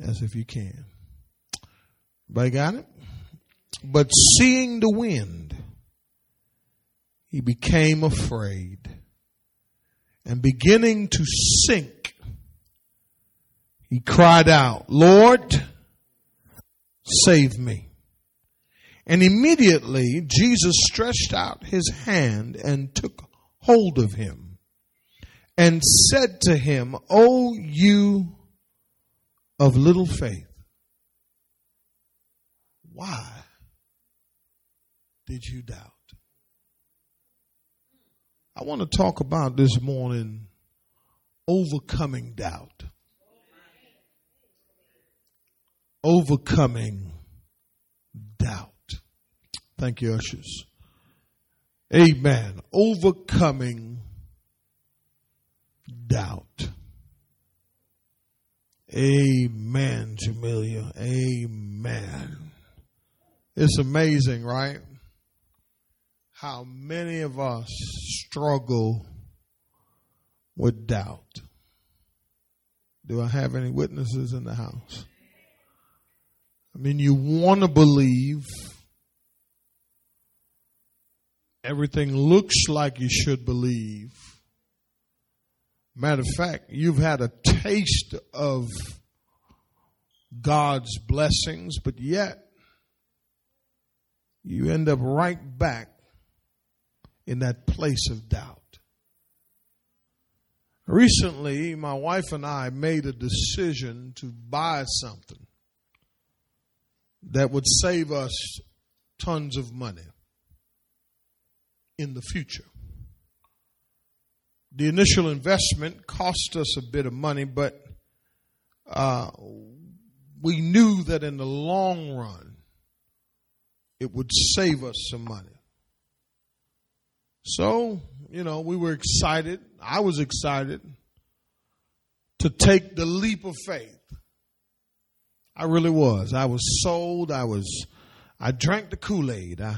as if you can. Everybody got it? But seeing the wind, he became afraid and beginning to sink, he cried out, Lord, save me. And immediately Jesus stretched out his hand and took hold of him and said to him, O you of little faith, why did you doubt? I want to talk about this morning overcoming doubt. Overcoming doubt. Thank you, ushers. Amen. Overcoming doubt. Amen, Jamelia. Amen. It's amazing, right? How many of us struggle with doubt. Do I have any witnesses in the house? I mean, you want to believe. Everything looks like you should believe. Matter of fact, you've had a taste of God's blessings, but yet you end up right back in that place of doubt. Recently, my wife and I made a decision to buy something that would save us tons of money in the future. The initial investment cost us a bit of money, but uh, we knew that in the long run, it would save us some money. So, you know, we were excited. I was excited to take the leap of faith. I really was. I was sold. I was, I drank the Kool-Aid. I,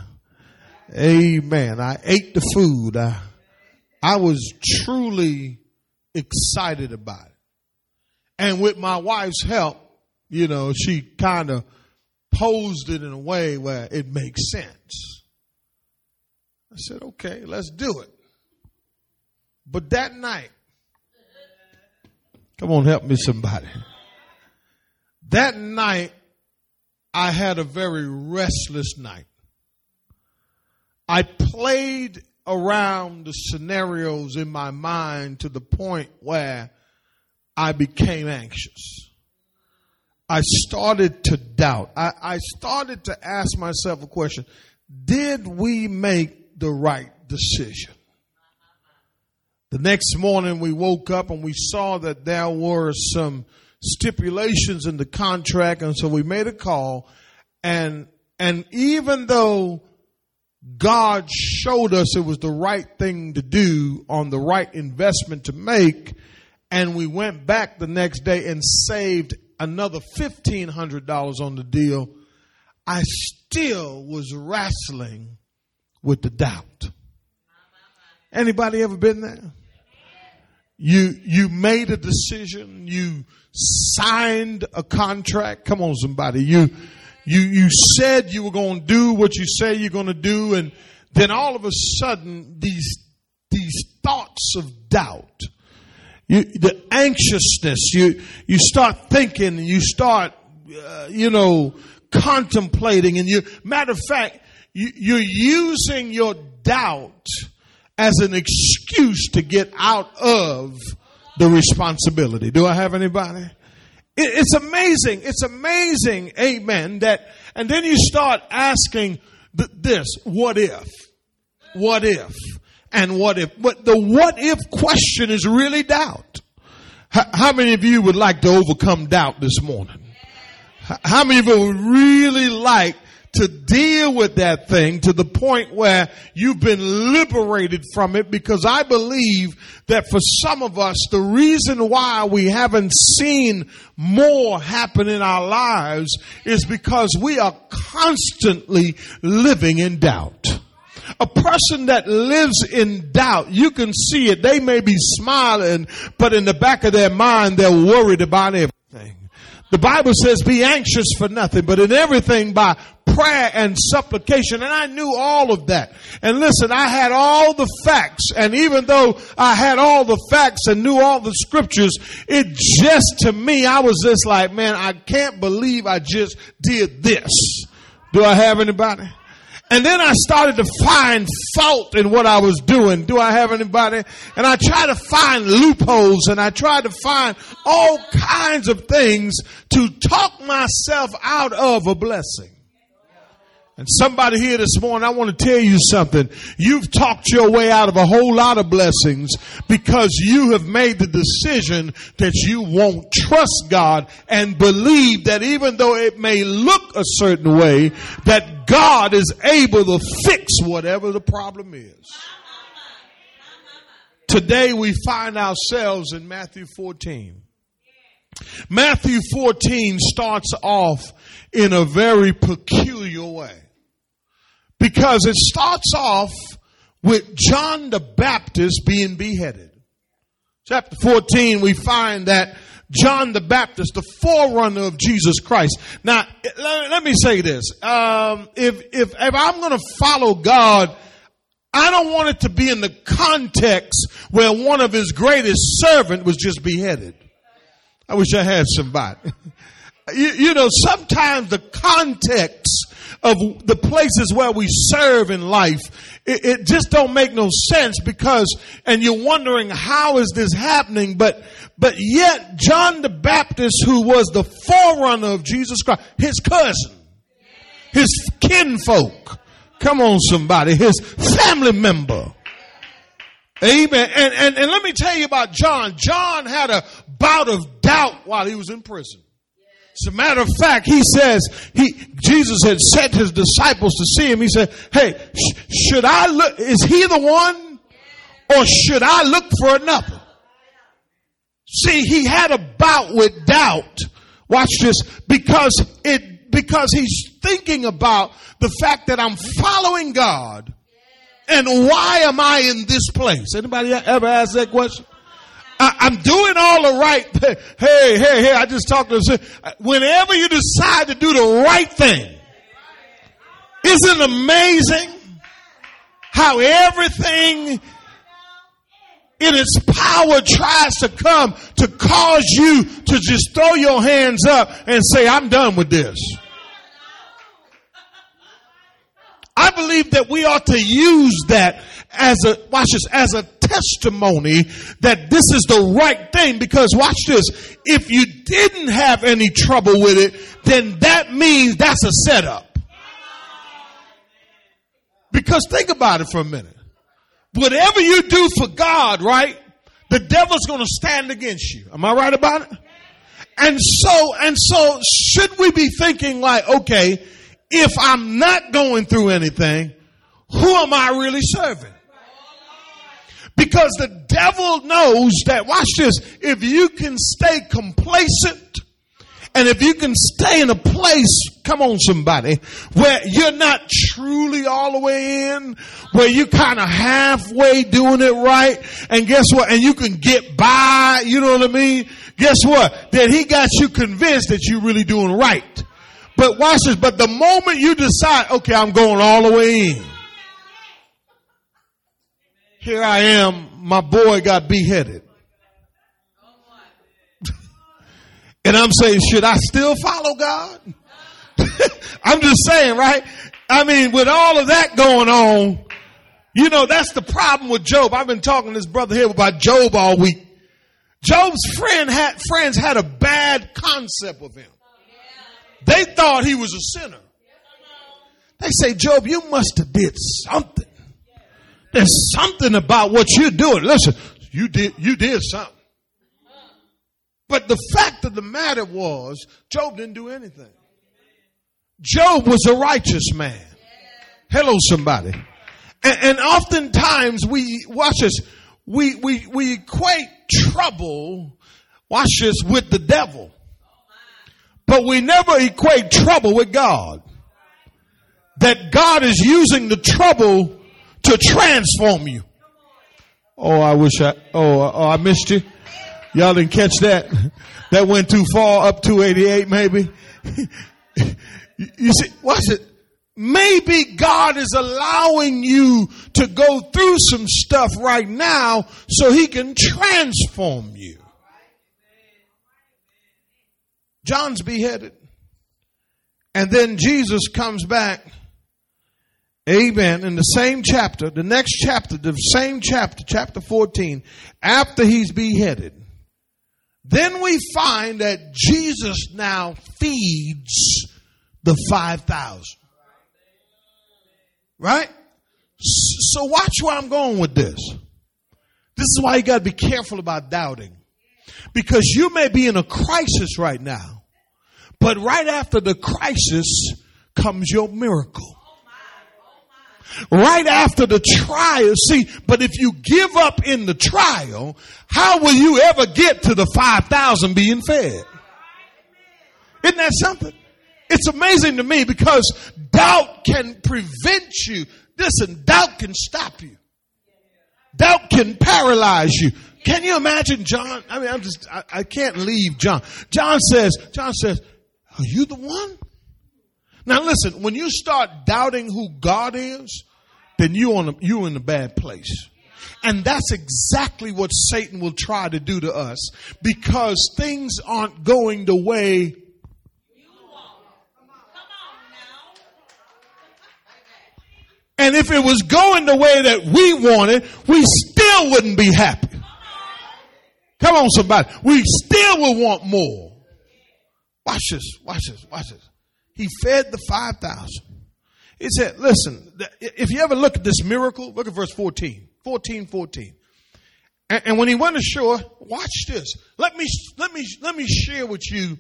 amen. I ate the food. I, I was truly excited about it. And with my wife's help, you know, she kind of posed it in a way where it makes sense. I said, okay, let's do it. But that night, come on, help me somebody. That night, I had a very restless night. I played around the scenarios in my mind to the point where I became anxious. I started to doubt. I, I started to ask myself a question. Did we make the right decision? The next morning we woke up and we saw that there were some stipulations in the contract and so we made a call and and even though God showed us it was the right thing to do on the right investment to make. And we went back the next day and saved another $1,500 on the deal. I still was wrestling with the doubt. Anybody ever been there? You, you made a decision. You signed a contract. Come on, somebody. You, you, you said you were going to do what you say you're going to do. And then all of a sudden, these, these thoughts of doubt, you, the anxiousness, you, you start thinking, and you start, uh, you know, contemplating and you, matter of fact, you, you're using your doubt as an excuse to get out of the responsibility. Do I have anybody? It's amazing. It's amazing. Amen. That, and then you start asking this, what if? What if? And what if? But the what if question is really doubt. How many of you would like to overcome doubt this morning? How many of you would really like to deal with that thing to the point where you've been liberated from it because I believe that for some of us, the reason why we haven't seen more happen in our lives is because we are constantly living in doubt. A person that lives in doubt, you can see it. They may be smiling, but in the back of their mind, they're worried about everything. The Bible says be anxious for nothing, but in everything by prayer and supplication. And I knew all of that. And listen, I had all the facts. And even though I had all the facts and knew all the scriptures, it just to me, I was just like, man, I can't believe I just did this. Do I have anybody? And then I started to find fault in what I was doing. Do I have anybody? And I tried to find loopholes and I tried to find all kinds of things to talk myself out of a blessing. And somebody here this morning, I want to tell you something. You've talked your way out of a whole lot of blessings because you have made the decision that you won't trust God and believe that even though it may look a certain way, that God is able to fix whatever the problem is. Today we find ourselves in Matthew 14. Matthew 14 starts off in a very peculiar way because it starts off with John the Baptist being beheaded. Chapter 14, we find that John the Baptist, the forerunner of Jesus Christ. Now, let, me say this. Um, if, if, if I'm going to follow God, I don't want it to be in the context where one of his greatest servant was just beheaded. I wish I had somebody. you, you know, sometimes the context of the places where we serve in life, it, it, just don't make no sense because, and you're wondering how is this happening, but, but yet John the Baptist, who was the forerunner of Jesus Christ, his cousin, his kinfolk, come on somebody, his family member, Amen. And, and, and let me tell you about John. John had a bout of doubt while he was in prison. As a matter of fact, he says, he, Jesus had sent his disciples to see him. He said, hey, sh- should I look, is he the one? Or should I look for another? See, he had a bout with doubt. Watch this, because it, because he's thinking about the fact that I'm following God. And why am I in this place? Anybody ever ask that question? I, am doing all the right. Hey, hey, hey, I just talked to Whenever you decide to do the right thing, isn't amazing how everything in its power tries to come to cause you to just throw your hands up and say, I'm done with this. I believe that we ought to use that as a, watch this, as a testimony that this is the right thing because watch this, if you didn't have any trouble with it, then that means that's a setup. Because think about it for a minute. Whatever you do for God, right? The devil's gonna stand against you. Am I right about it? And so, and so should we be thinking like, okay, if I'm not going through anything, who am I really serving? Because the devil knows that, watch this, if you can stay complacent and if you can stay in a place, come on somebody, where you're not truly all the way in, where you're kind of halfway doing it right, and guess what? And you can get by, you know what I mean? Guess what? That he got you convinced that you're really doing right. But watch this, but the moment you decide, okay, I'm going all the way in, here I am, my boy got beheaded. and I'm saying, should I still follow God? I'm just saying, right? I mean, with all of that going on, you know, that's the problem with Job. I've been talking to this brother here about Job all week. Job's friend had, friends had a bad concept of him. They thought he was a sinner. They say, Job, you must have did something. There's something about what you're doing. Listen, you did, you did something. But the fact of the matter was, Job didn't do anything. Job was a righteous man. Hello, somebody. And, and oftentimes we, watch this, we, we, we equate trouble, watch this, with the devil. But we never equate trouble with God. That God is using the trouble to transform you. Oh, I wish I, oh, oh, I missed you. Y'all didn't catch that? That went too far up 288 maybe. you see, watch it. Maybe God is allowing you to go through some stuff right now so he can transform you. John's beheaded. And then Jesus comes back. Amen. In the same chapter, the next chapter, the same chapter, chapter 14, after he's beheaded. Then we find that Jesus now feeds the 5,000. Right? So watch where I'm going with this. This is why you got to be careful about doubting. Because you may be in a crisis right now, but right after the crisis comes your miracle. Right after the trial, see, but if you give up in the trial, how will you ever get to the 5,000 being fed? Isn't that something? It's amazing to me because doubt can prevent you. Listen, doubt can stop you. Doubt can paralyze you. Can you imagine John? I mean, I'm just, I, I can't leave John. John says, John says, are you the one? Now listen, when you start doubting who God is, then you on a, you in a bad place. And that's exactly what Satan will try to do to us because things aren't going the way. Come on now. And if it was going the way that we wanted, we still wouldn't be happy. Come on, somebody. We still would want more. Watch this, watch this, watch this. He fed the 5,000. He said, listen, if you ever look at this miracle, look at verse 14. 14, 14. And, and when he went ashore, watch this. Let me, let me, let me share with you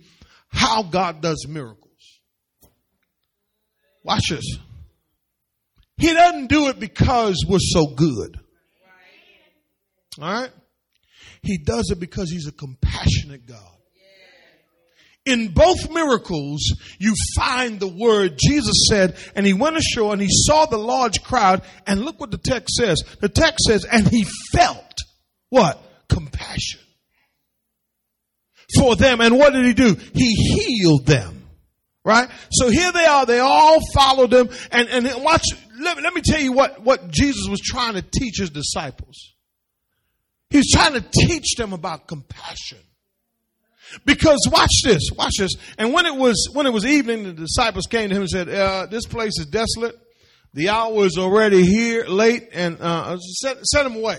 how God does miracles. Watch this. He doesn't do it because we're so good. All right? He does it because he's a compassionate God. In both miracles, you find the word Jesus said, and he went ashore and he saw the large crowd, and look what the text says. The text says, and he felt what? Compassion for them. And what did he do? He healed them. Right? So here they are. They all followed him. And, and watch, let, let me tell you what, what Jesus was trying to teach his disciples. He's trying to teach them about compassion. Because watch this, watch this. And when it was when it was evening, the disciples came to him and said, uh, "This place is desolate. The hour is already here, late, and uh, send, send them away."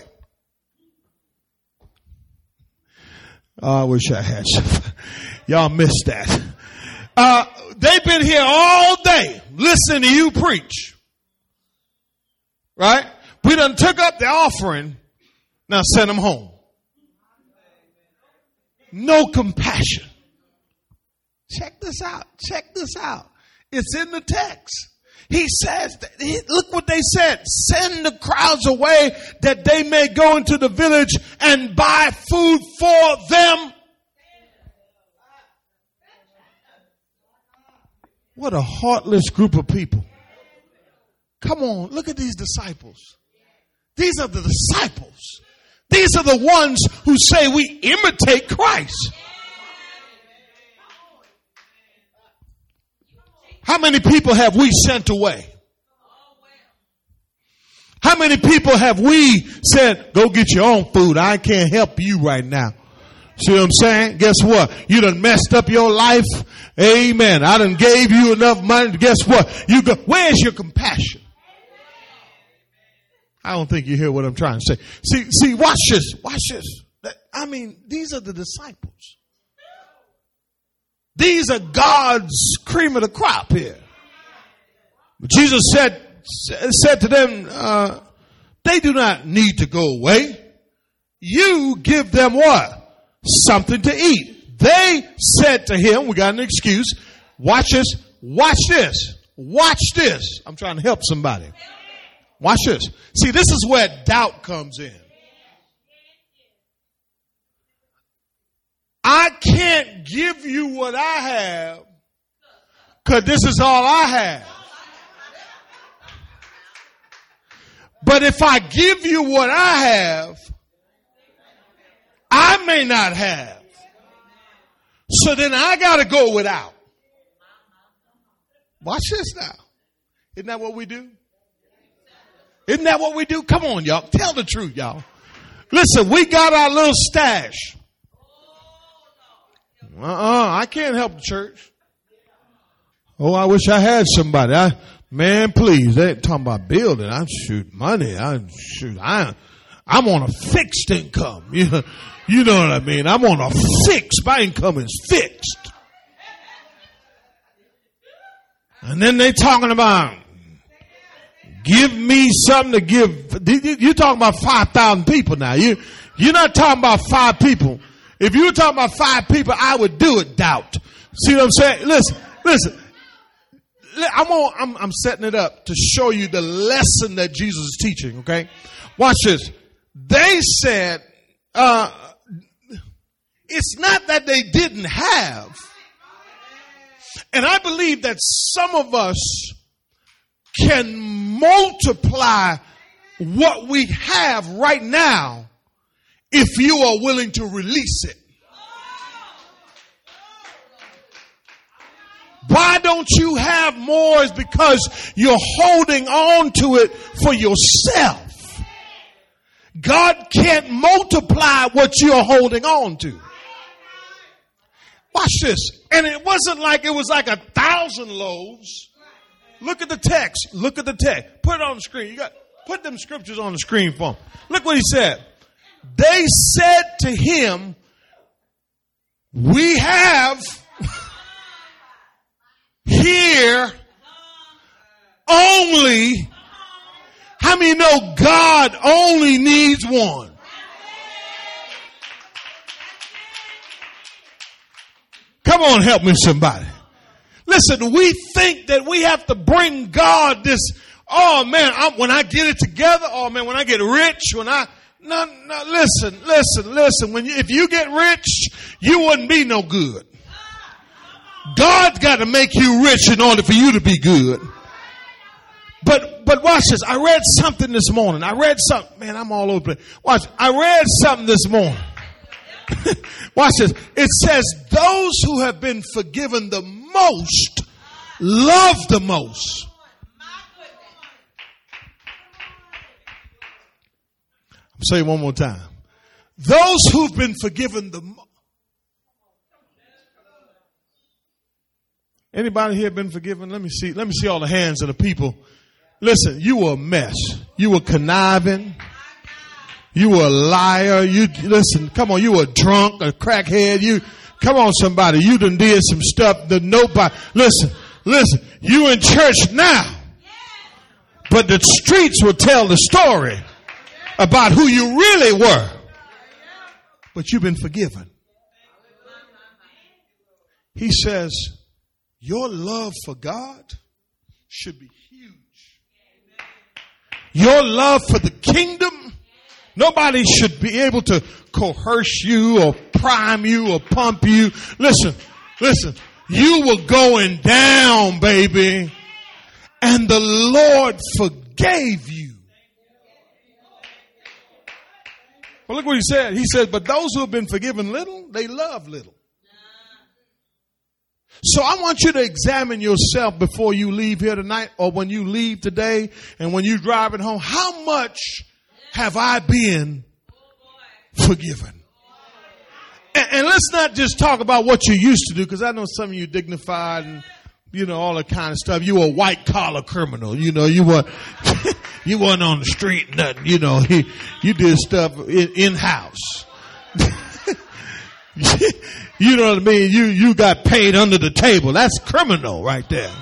Oh, I wish I had. Y'all missed that. Uh, they've been here all day listening to you preach. Right? We done took up the offering. Now send them home. No compassion. Check this out. Check this out. It's in the text. He says, look what they said. Send the crowds away that they may go into the village and buy food for them. What a heartless group of people. Come on, look at these disciples. These are the disciples. These are the ones who say we imitate Christ. How many people have we sent away? How many people have we said, go get your own food? I can't help you right now. See what I'm saying? Guess what? You done messed up your life. Amen. I done gave you enough money. Guess what? You go, where's your compassion? I don't think you hear what I'm trying to say. See, see, watch this. Watch this. I mean, these are the disciples. These are God's cream of the crop here. Jesus said, said to them, uh, they do not need to go away. You give them what? Something to eat. They said to him, we got an excuse. Watch this. Watch this. Watch this. I'm trying to help somebody. Watch this. See, this is where doubt comes in. I can't give you what I have because this is all I have. But if I give you what I have, I may not have. So then I got to go without. Watch this now. Isn't that what we do? Isn't that what we do? Come on, y'all. Tell the truth, y'all. Listen, we got our little stash. Uh-uh, I can't help the church. Oh, I wish I had somebody. I, man, please, they ain't talking about building. I shoot money. I shoot. I, I'm on a fixed income. You you know what I mean? I'm on a fixed. My income is fixed. And then they talking about give me something to give. You're talking about 5,000 people now. You, you're not talking about five people. If you were talking about five people, I would do it, doubt. See what I'm saying? Listen, listen. I'm, on, I'm, I'm setting it up to show you the lesson that Jesus is teaching, okay? Watch this. They said, uh, it's not that they didn't have. And I believe that some of us can multiply what we have right now if you are willing to release it. Why don't you have more is because you're holding on to it for yourself. God can't multiply what you're holding on to. Watch this. And it wasn't like it was like a thousand loaves. Look at the text. Look at the text. Put it on the screen. You got put them scriptures on the screen for him. Look what he said. They said to him, We have here only. How many know God only needs one? Come on, help me somebody. Listen, we think that we have to bring God this, oh man, I'm, when I get it together, oh man, when I get rich, when I, no, no, listen, listen, listen. When you, if you get rich, you wouldn't be no good. God's got to make you rich in order for you to be good. But, but watch this. I read something this morning. I read something. Man, I'm all over. Watch. I read something this morning. watch this. It says those who have been forgiven the most love the most. I'm saying one more time. Those who've been forgiven the most. Anybody here been forgiven? Let me see. Let me see all the hands of the people. Listen, you were a mess. You were conniving. You were a liar. You listen. Come on. You were drunk, a crackhead. You come on, somebody. You done did some stuff that nobody. Listen, listen. You in church now, but the streets will tell the story about who you really were. But you've been forgiven. He says, your love for God should be huge. Your love for the kingdom, nobody should be able to coerce you or prime you or pump you. Listen, listen, you were going down, baby, and the Lord forgave you. Well, look what he said. He said, but those who have been forgiven little, they love little. So I want you to examine yourself before you leave here tonight or when you leave today and when you're driving home. How much have I been forgiven? And, and let's not just talk about what you used to do because I know some of you dignified and you know, all that kind of stuff. You were a white collar criminal. You know, you were, you weren't on the street, nothing. You know, you did stuff in house. you know what I mean? You, you got paid under the table. That's criminal right there.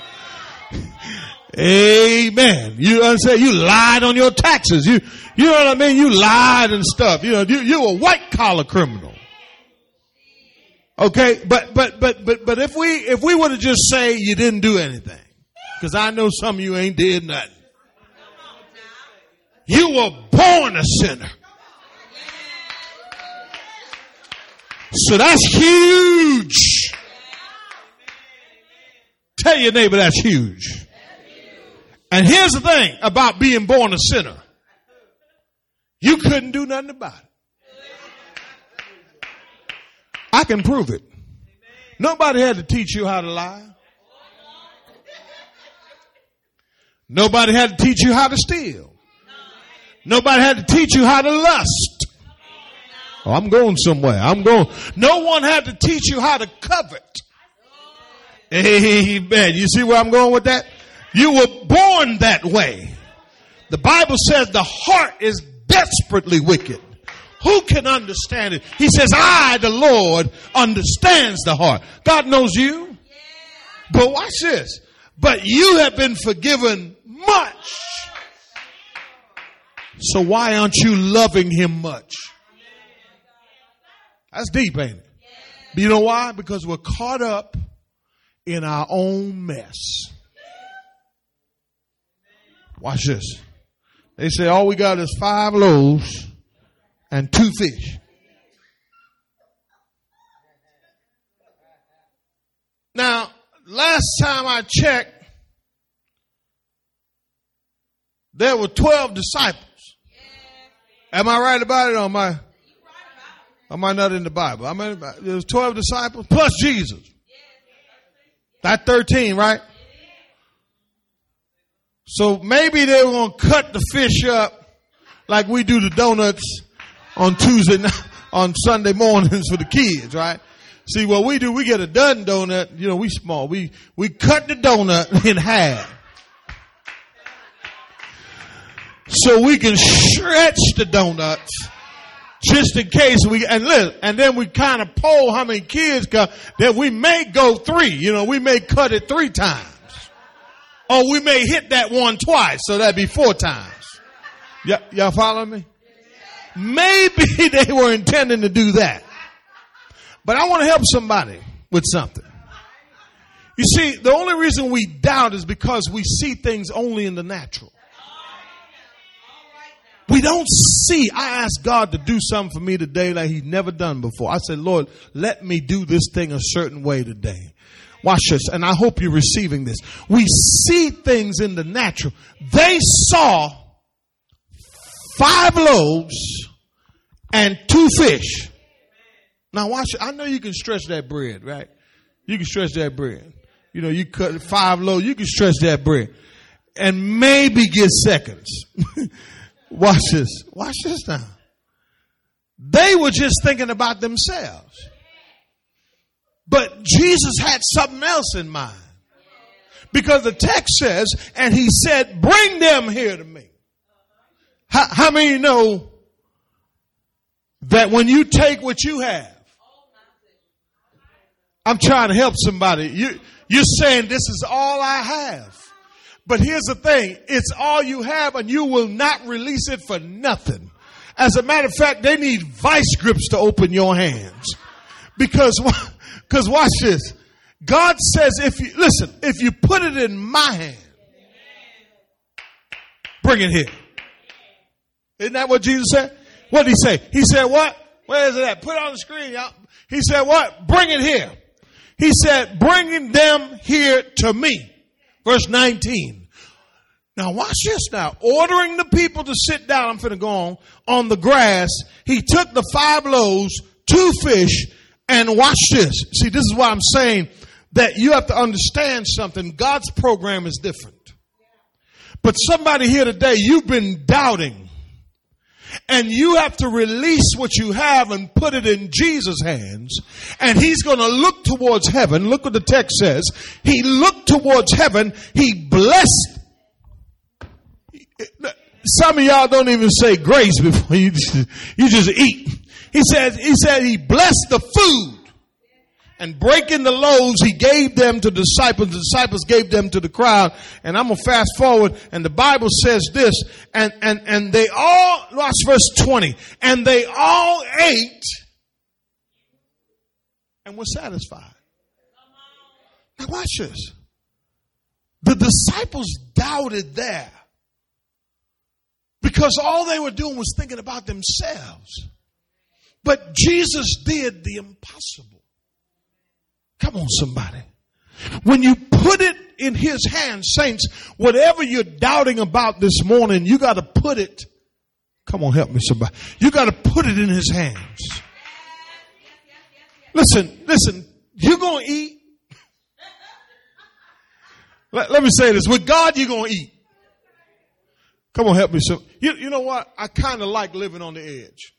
Amen. You understand? You lied on your taxes. You, you know what I mean? You lied and stuff. You know, you, you a white collar criminal. Okay, but but but but but if we if we were to just say you didn't do anything, because I know some of you ain't did nothing. You were born a sinner. So that's huge. Tell your neighbor that's huge. And here's the thing about being born a sinner. You couldn't do nothing about it. I can prove it. Nobody had to teach you how to lie. Nobody had to teach you how to steal. Nobody had to teach you how to lust. Oh, I'm going somewhere. I'm going. No one had to teach you how to covet. Amen. You see where I'm going with that? You were born that way. The Bible says the heart is desperately wicked. Who can understand it? He says, I, the Lord, understands the heart. God knows you. But watch this. But you have been forgiven much. So why aren't you loving him much? That's deep, ain't it? You know why? Because we're caught up in our own mess. Watch this. They say all we got is five loaves and two fish. Now, last time I checked, there were 12 disciples. Am I right about it or am I, am I not in the Bible? I mean, there was 12 disciples plus Jesus. That 13, right? So maybe they were going to cut the fish up like we do the donuts on Tuesday, on Sunday mornings for the kids, right? See what we do, we get a done donut, you know, we small. We, we cut the donut in half. So we can stretch the donuts just in case we, and look, and then we kind of poll how many kids come, that we may go three, you know, we may cut it three times. Or we may hit that one twice, so that'd be four times. Y- y'all follow me? Maybe they were intending to do that. But I want to help somebody with something. You see, the only reason we doubt is because we see things only in the natural. We don't see. I asked God to do something for me today like He's never done before. I said, Lord, let me do this thing a certain way today. Watch this, and I hope you're receiving this. We see things in the natural. They saw five loaves and two fish. Now watch. I know you can stretch that bread, right? You can stretch that bread. You know, you cut five loaves, you can stretch that bread. And maybe get seconds. watch this. Watch this now. They were just thinking about themselves. But Jesus had something else in mind. Because the text says, and he said, bring them here to me. How, how many know that when you take what you have, I'm trying to help somebody. You, you're saying this is all I have. But here's the thing. It's all you have and you will not release it for nothing. As a matter of fact, they need vice grips to open your hands. Because, because watch this. God says if you, listen, if you put it in my hand, bring it here. Isn't that what Jesus said? What did he say? He said what? Where is it at? Put it on the screen, y'all. He said what? Bring it here. He said, bringing them here to me. Verse 19. Now watch this now. Ordering the people to sit down, I'm finna go on, on the grass. He took the five loaves, two fish, and watch this. See, this is why I'm saying that you have to understand something. God's program is different. But somebody here today, you've been doubting and you have to release what you have and put it in Jesus' hands. And he's going to look towards heaven. Look what the text says. He looked towards heaven. He blessed. Some of y'all don't even say grace before you just, you just eat. He said, he said he blessed the food and breaking the loaves, he gave them to the disciples. The disciples gave them to the crowd. And I'm gonna fast forward, and the Bible says this, and and and they all watch verse 20, and they all ate and were satisfied. Now watch this. The disciples doubted there because all they were doing was thinking about themselves. But Jesus did the impossible. Come on, somebody. When you put it in his hands, saints, whatever you're doubting about this morning, you got to put it. Come on, help me, somebody. You got to put it in his hands. Listen, listen, you're going to eat. Let, let, me say this. With God, you're going to eat. Come on, help me. So, you, you know what? I kind of like living on the edge.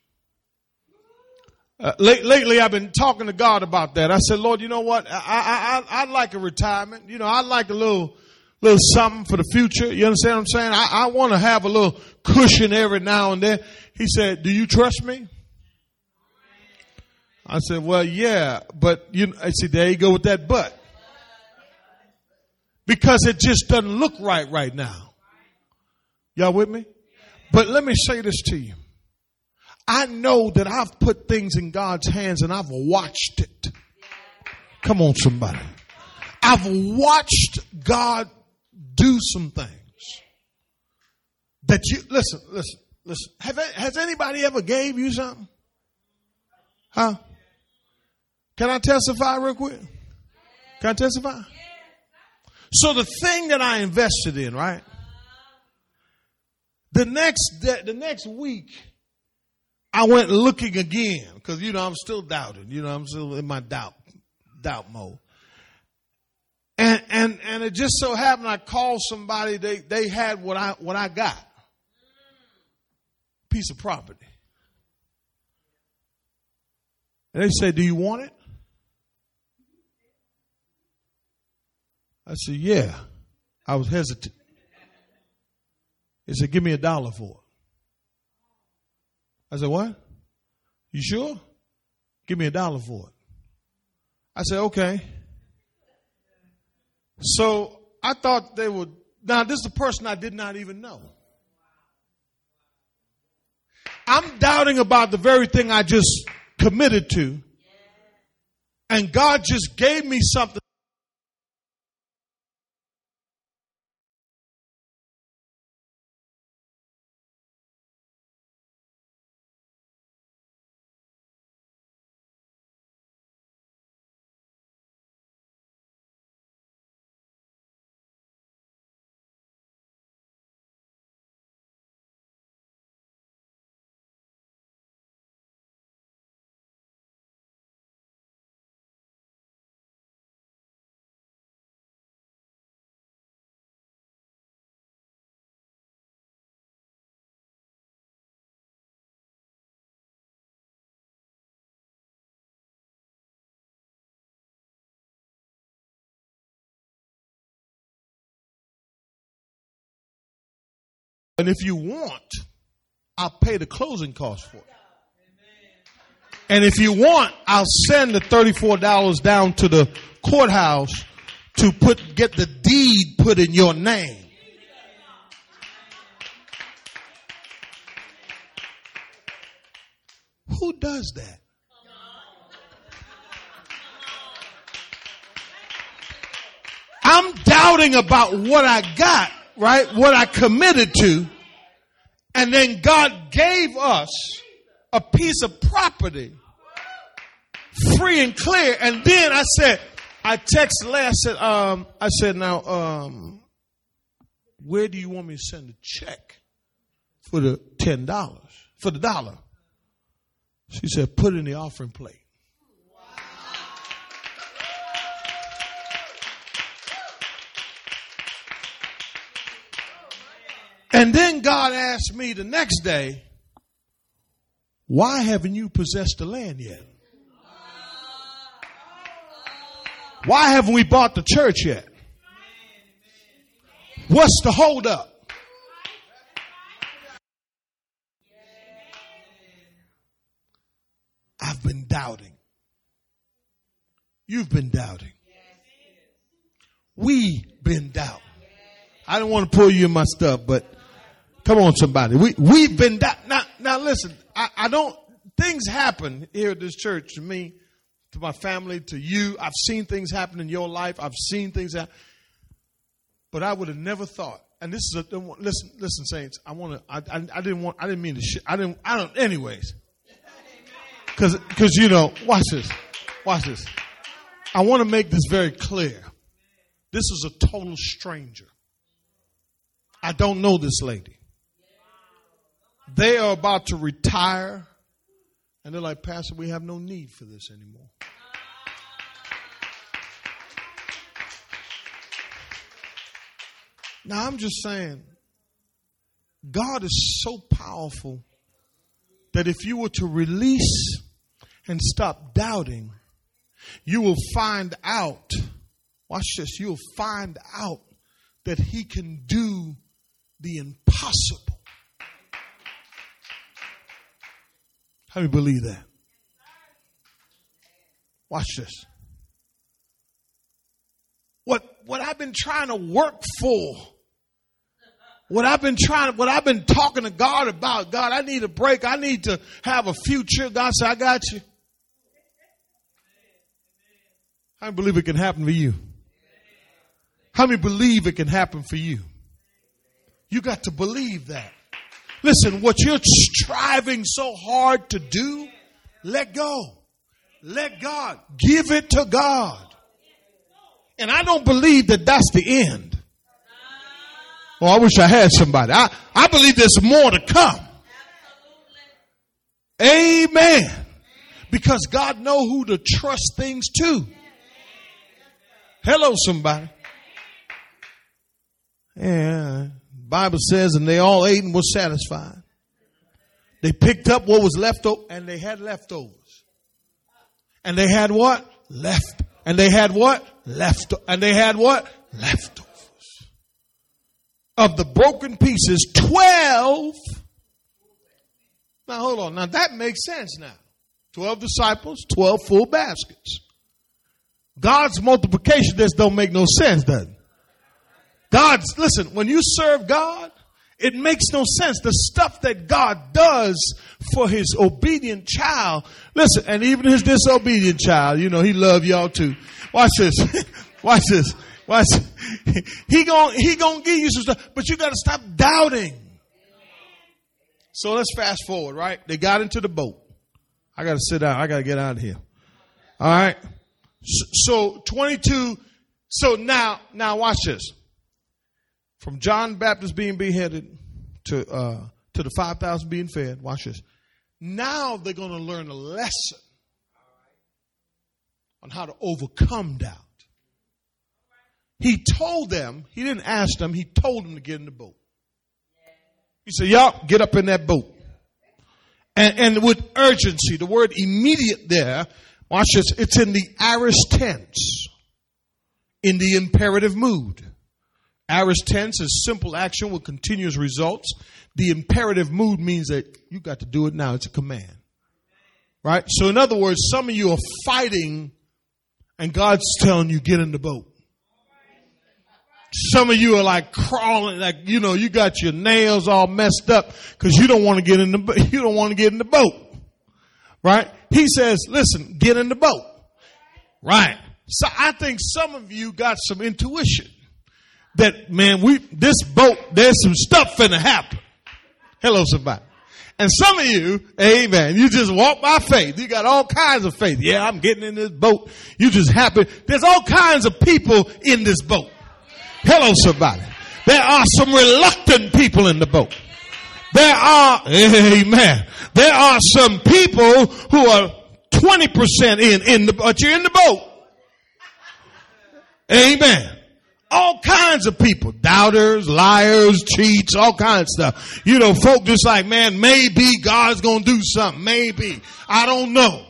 Uh, late, lately, I've been talking to God about that. I said, Lord, you know what? I, I, I, I'd like a retirement. You know, I'd like a little, little something for the future. You understand what I'm saying? I, I want to have a little cushion every now and then. He said, do you trust me? I said, well, yeah, but you, I said, there you go with that but. Because it just doesn't look right right now. Y'all with me? But let me say this to you. I know that I've put things in God's hands and I've watched it. Come on, somebody. I've watched God do some things that you, listen, listen, listen. Have, has anybody ever gave you something? Huh? Can I testify real quick? Can I testify? So the thing that I invested in, right? The next, the next week, I went looking again because you know I'm still doubting. You know I'm still in my doubt doubt mode. And and and it just so happened I called somebody. They they had what I what I got. Piece of property. And they said, "Do you want it?" I said, "Yeah." I was hesitant. He said, "Give me a dollar for it." I said, What? You sure? Give me a dollar for it. I said, Okay. So I thought they would. Now, this is a person I did not even know. I'm doubting about the very thing I just committed to. And God just gave me something And if you want, I'll pay the closing cost for it. And if you want, I'll send the $34 down to the courthouse to put, get the deed put in your name. Who does that? I'm doubting about what I got right? What I committed to. And then God gave us a piece of property free and clear. And then I said, I texted Leah, I said, um, I said, now, um, where do you want me to send a check for the $10, for the dollar? She said, put it in the offering plate. And then God asked me the next day, why haven't you possessed the land yet? Why haven't we bought the church yet? What's the holdup? I've been doubting. You've been doubting. We've been doubting. I don't want to pull you in my stuff, but Come on, somebody. We, we've been, now, now listen, I, I don't, things happen here at this church to me, to my family, to you. I've seen things happen in your life. I've seen things happen. But I would have never thought, and this is a, listen, listen, saints, I want to, I, I, I, didn't want, I didn't mean to shit. I didn't, I don't, anyways. Cause, cause you know, watch this, watch this. I want to make this very clear. This is a total stranger. I don't know this lady. They are about to retire. And they're like, Pastor, we have no need for this anymore. Now, I'm just saying, God is so powerful that if you were to release and stop doubting, you will find out, watch this, you'll find out that He can do the impossible. How do believe that? Watch this. What, what I've been trying to work for, what I've been trying, what I've been talking to God about, God, I need a break. I need to have a future. God said, I got you. I believe it can happen for you. How many believe it can happen for you? You got to believe that. Listen, what you're striving so hard to do, let go. Let God. Give it to God. And I don't believe that that's the end. Oh, I wish I had somebody. I, I believe there's more to come. Amen. Because God know who to trust things to. Hello, somebody. Yeah. Bible says, and they all ate and were satisfied. They picked up what was left over, and they had leftovers. And they had what? Left. And they had what? Left. And they had what? Leftovers. Of the broken pieces, 12. Now hold on. Now that makes sense now. 12 disciples, 12 full baskets. God's multiplication just don't make no sense, does it? God's, listen, when you serve God, it makes no sense. The stuff that God does for his obedient child, listen, and even his disobedient child, you know, he love y'all too. Watch this. Watch this. Watch. He gon' he gonna give you some stuff, but you got to stop doubting. So let's fast forward, right? They got into the boat. I got to sit down. I got to get out of here. All right. So 22. So now, now watch this. From John Baptist being beheaded to, uh, to the 5,000 being fed. Watch this. Now they're going to learn a lesson on how to overcome doubt. He told them, he didn't ask them, he told them to get in the boat. He said, Y'all get up in that boat. And, and with urgency, the word immediate there, watch this, it's in the aorist tense, in the imperative mood. Aorist tense is simple action with continuous results. The imperative mood means that you got to do it now. It's a command. Right? So in other words, some of you are fighting and God's telling you get in the boat. Some of you are like crawling, like, you know, you got your nails all messed up because you don't want to get in the, you don't want to get in the boat. Right? He says, listen, get in the boat. Right. So I think some of you got some intuition that man, we this boat, there's some stuff finna happen. Hello, somebody. And some of you, amen, you just walk by faith. You got all kinds of faith. Yeah, I'm getting in this boat. You just happen. There's all kinds of people in this boat. Hello, somebody. There are some reluctant people in the boat. There are, amen. There are some people who are 20% in, in the, but you're in the boat. Amen. All kinds of people, doubters, liars, cheats, all kinds of stuff. You know, folk just like, man, maybe God's gonna do something. Maybe. I don't know.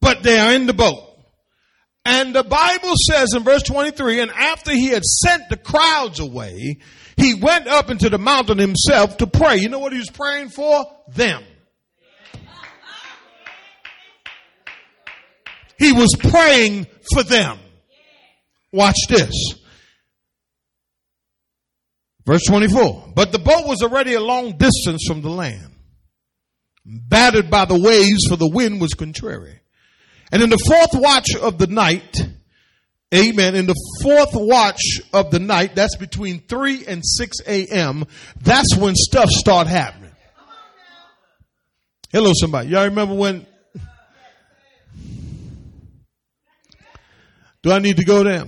But they are in the boat. And the Bible says in verse 23, and after he had sent the crowds away, he went up into the mountain himself to pray. You know what he was praying for? Them. He was praying for them. Watch this. Verse 24. But the boat was already a long distance from the land, battered by the waves, for the wind was contrary. And in the fourth watch of the night, amen, in the fourth watch of the night, that's between 3 and 6 a.m., that's when stuff start happening. Hello, somebody. Y'all remember when? Do I need to go there?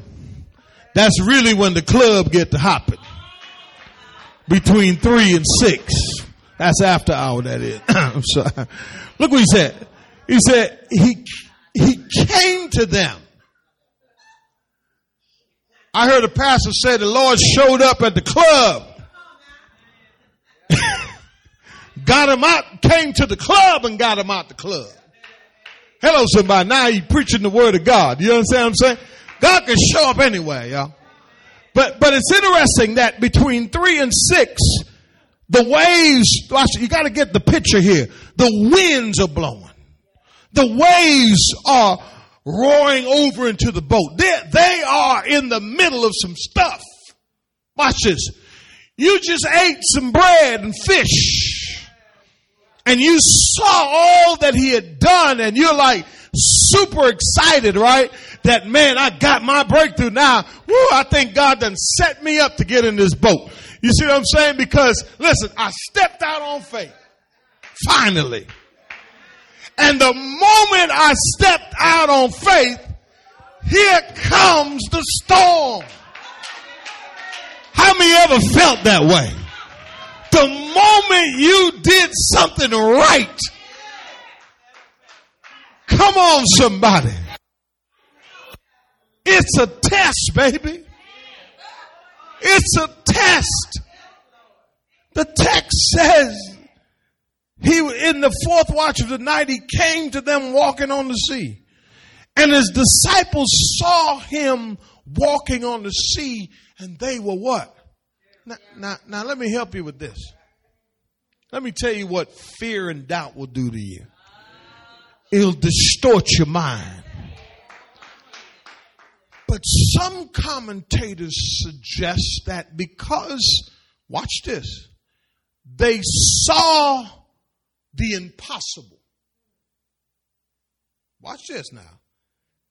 That's really when the club get to hopping. Between three and six. That's after hour, that is. I'm sorry. Look what he said. He said, he, he came to them. I heard a pastor say the Lord showed up at the club. got him out, came to the club and got him out the club. Hello somebody. Now you preaching the word of God. You understand what I'm saying? God can show up anywhere, y'all. But, but it's interesting that between three and six, the waves, watch, you gotta get the picture here. The winds are blowing. The waves are roaring over into the boat. They, they are in the middle of some stuff. Watch this. You just ate some bread and fish and you saw all that he had done and you're like super excited, right? That man, I got my breakthrough now. Woo, I think God done set me up to get in this boat. You see what I'm saying? Because listen, I stepped out on faith. Finally. And the moment I stepped out on faith, here comes the storm. How many ever felt that way? The moment you did something right, come on somebody. It's a test, baby. It's a test. The text says he in the fourth watch of the night he came to them walking on the sea. And his disciples saw him walking on the sea and they were what? Now, now, now let me help you with this. Let me tell you what fear and doubt will do to you. It'll distort your mind. But some commentators suggest that because, watch this, they saw the impossible. Watch this now.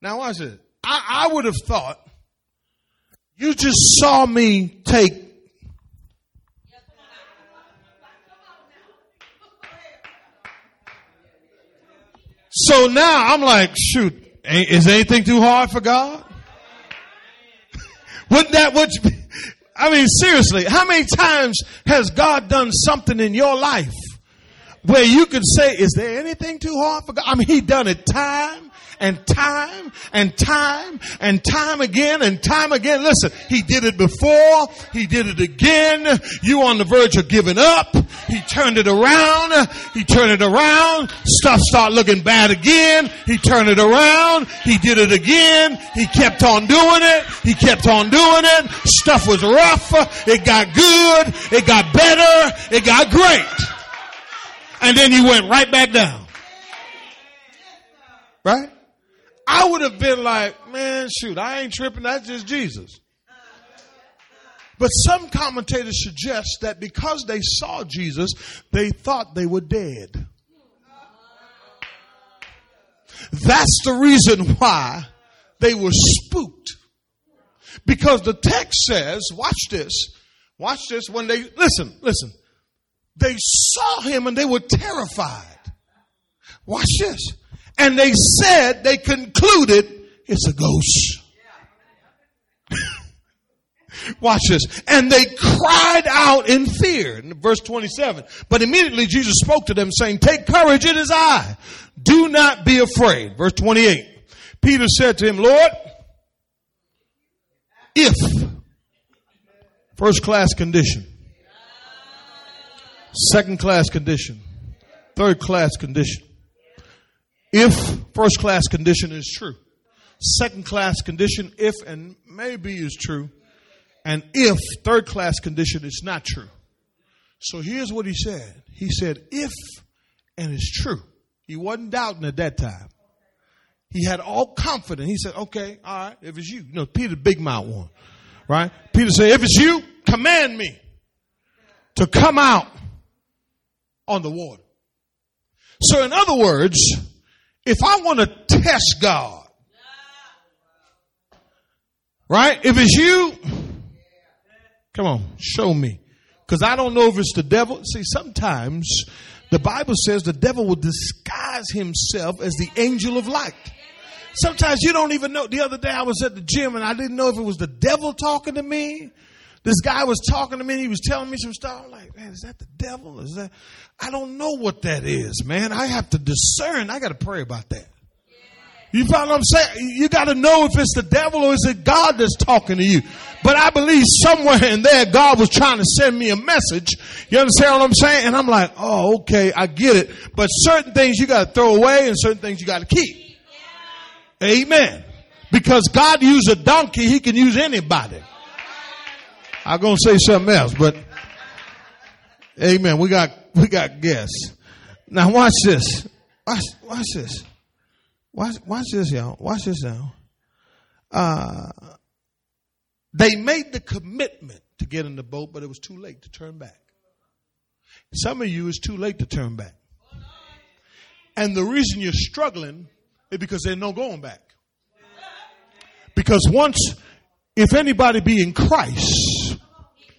Now watch this. I, I would have thought you just saw me take So now I'm like, shoot, is anything too hard for God? Wouldn't that what? I mean, seriously, how many times has God done something in your life where you could say, is there anything too hard for God? I mean, he done it time and time and time and time again and time again. Listen, he did it before. He did it again. You on the verge of giving up. He turned it around. He turned it around. Stuff start looking bad again. He turned it around. He did it again. He kept on doing it. He kept on doing it. Stuff was rough. It got good. It got better. It got great. And then he went right back down. Right? I would have been like, man, shoot, I ain't tripping. That's just Jesus. But some commentators suggest that because they saw Jesus, they thought they were dead. That's the reason why they were spooked. Because the text says, watch this, watch this, when they, listen, listen, they saw him and they were terrified. Watch this. And they said, they concluded, it's a ghost. Watch this. And they cried out in fear. In verse 27. But immediately Jesus spoke to them saying, take courage, it is I. Do not be afraid. Verse 28. Peter said to him, Lord, if, first class condition, second class condition, third class condition, if first class condition is true. Second class condition, if and maybe is true. And if third class condition is not true. So here's what he said. He said, if and it's true. He wasn't doubting at that time. He had all confidence. He said, okay, all right, if it's you. You know, Peter, big mouth one, right? Peter said, if it's you, command me to come out on the water. So in other words, if I want to test God, right? If it's you, come on, show me. Cause I don't know if it's the devil. See, sometimes the Bible says the devil will disguise himself as the angel of light. Sometimes you don't even know. The other day I was at the gym and I didn't know if it was the devil talking to me this guy was talking to me. He was telling me some stuff. I'm like, man, is that the devil? Is that? I don't know what that is, man. I have to discern. I got to pray about that. You follow what I'm saying? You got to know if it's the devil or is it God that's talking to you. But I believe somewhere in there God was trying to send me a message. You understand what I'm saying? And I'm like, oh, okay, I get it. But certain things you got to throw away and certain things you got to keep. Amen. Because God used a donkey, He can use anybody. I'm gonna say something else, but Amen. We got we got guests. Now watch this. Watch watch this. Watch watch this, y'all. Watch this now. Uh, they made the commitment to get in the boat, but it was too late to turn back. Some of you it's too late to turn back. And the reason you're struggling is because there's no going back. Because once, if anybody be in Christ,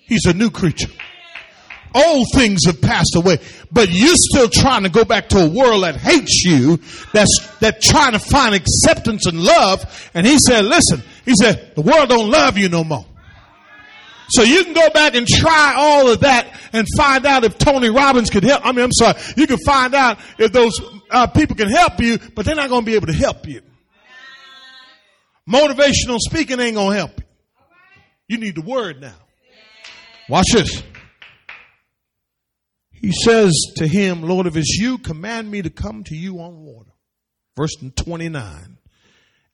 he's a new creature. Old things have passed away, but you're still trying to go back to a world that hates you, that's, that trying to find acceptance and love. And he said, listen, he said, the world don't love you no more. So you can go back and try all of that and find out if Tony Robbins could help. I mean, I'm sorry. You can find out if those uh, people can help you, but they're not going to be able to help you. Motivational speaking ain't going to help you. You need the word now. Watch this. He says to him, Lord, if it's you, command me to come to you on water. Verse 29.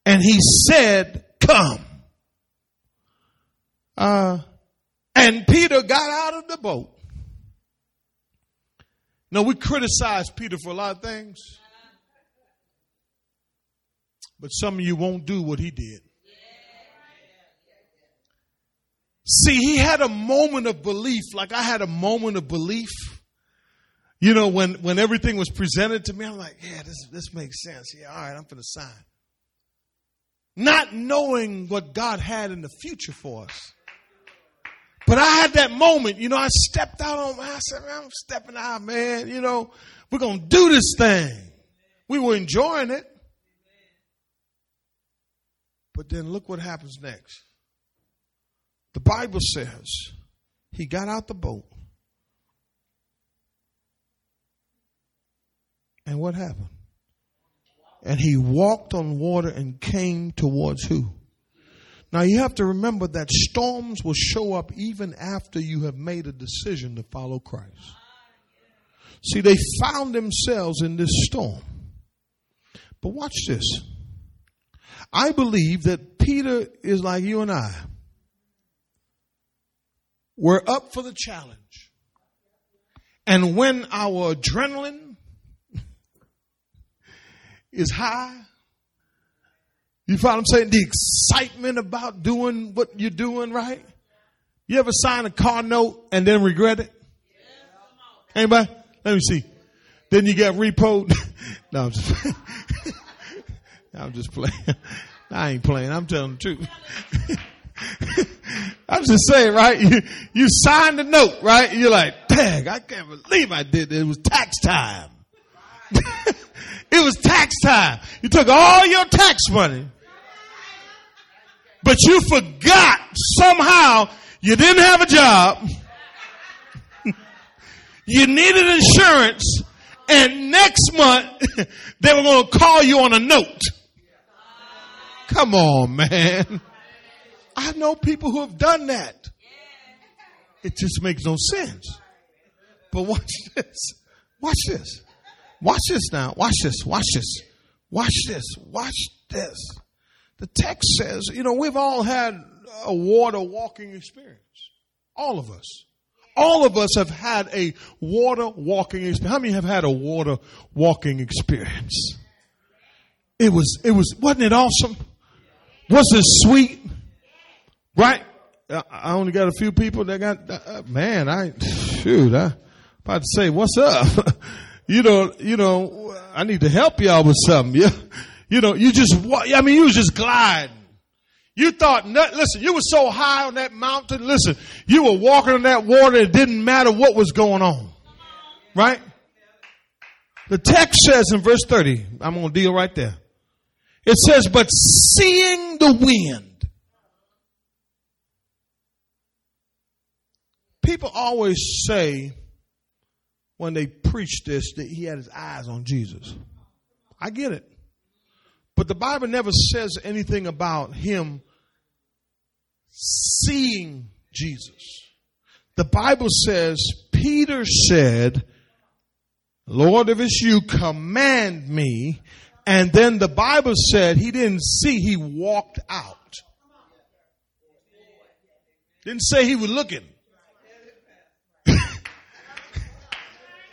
And he said, come. Uh, and Peter got out of the boat. Now we criticize Peter for a lot of things. But some of you won't do what he did. See, he had a moment of belief, like I had a moment of belief. You know, when, when everything was presented to me, I'm like, yeah, this, this makes sense. Yeah, all right, I'm going to sign. Not knowing what God had in the future for us. But I had that moment, you know, I stepped out on, I said, man, I'm stepping out, man. You know, we're going to do this thing. We were enjoying it. But then look what happens next. The Bible says he got out the boat. And what happened? And he walked on water and came towards who? Now you have to remember that storms will show up even after you have made a decision to follow Christ. See, they found themselves in this storm. But watch this. I believe that Peter is like you and I. We're up for the challenge. And when our adrenaline is high, you follow what I'm saying? The excitement about doing what you're doing, right? You ever sign a car note and then regret it? Anybody? Let me see. Then you get repoed. no, I'm just, I'm just playing. I ain't playing. I'm telling the truth. I'm just saying, right? You, you signed the note, right? You're like, dang, I can't believe I did it. It was tax time. it was tax time. You took all your tax money, but you forgot somehow you didn't have a job. you needed insurance and next month they were going to call you on a note. Come on, man. I know people who have done that. It just makes no sense. But watch this. Watch this. Watch this now. Watch this. Watch this. Watch this. Watch this. The text says, you know, we've all had a water walking experience. All of us. All of us have had a water walking experience. How many have had a water walking experience? It was, it was, wasn't it awesome? Was it sweet? Right? I only got a few people that got, uh, man, I, shoot, I about to say, what's up? you know, you know, I need to help y'all with something. You, you know, you just, I mean, you was just gliding. You thought, listen, you were so high on that mountain. Listen, you were walking on that water. It didn't matter what was going on. Right? The text says in verse 30, I'm going to deal right there. It says, but seeing the wind, people always say when they preach this that he had his eyes on Jesus. I get it. But the Bible never says anything about him seeing Jesus. The Bible says, Peter said, Lord, if it's you, command me. And then the Bible said he didn't see, he walked out. Didn't say he was looking.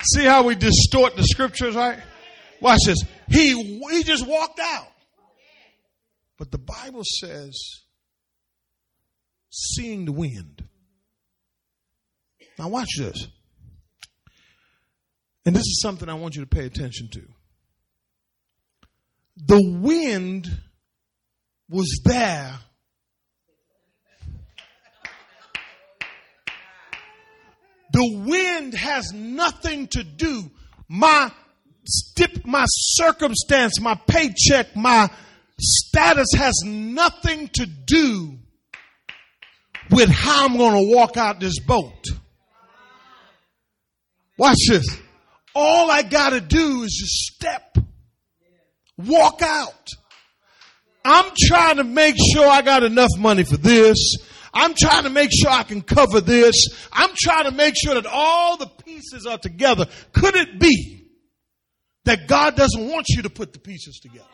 See how we distort the scriptures, right? Watch this. He, he just walked out. But the Bible says, seeing the wind. Now watch this. And this is something I want you to pay attention to. The wind was there. The wind has nothing to do. My stip, my circumstance, my paycheck, my status has nothing to do with how I'm going to walk out this boat. Watch this. All I got to do is just step, walk out. I'm trying to make sure I got enough money for this. I'm trying to make sure I can cover this. I'm trying to make sure that all the pieces are together. Could it be that God doesn't want you to put the pieces together?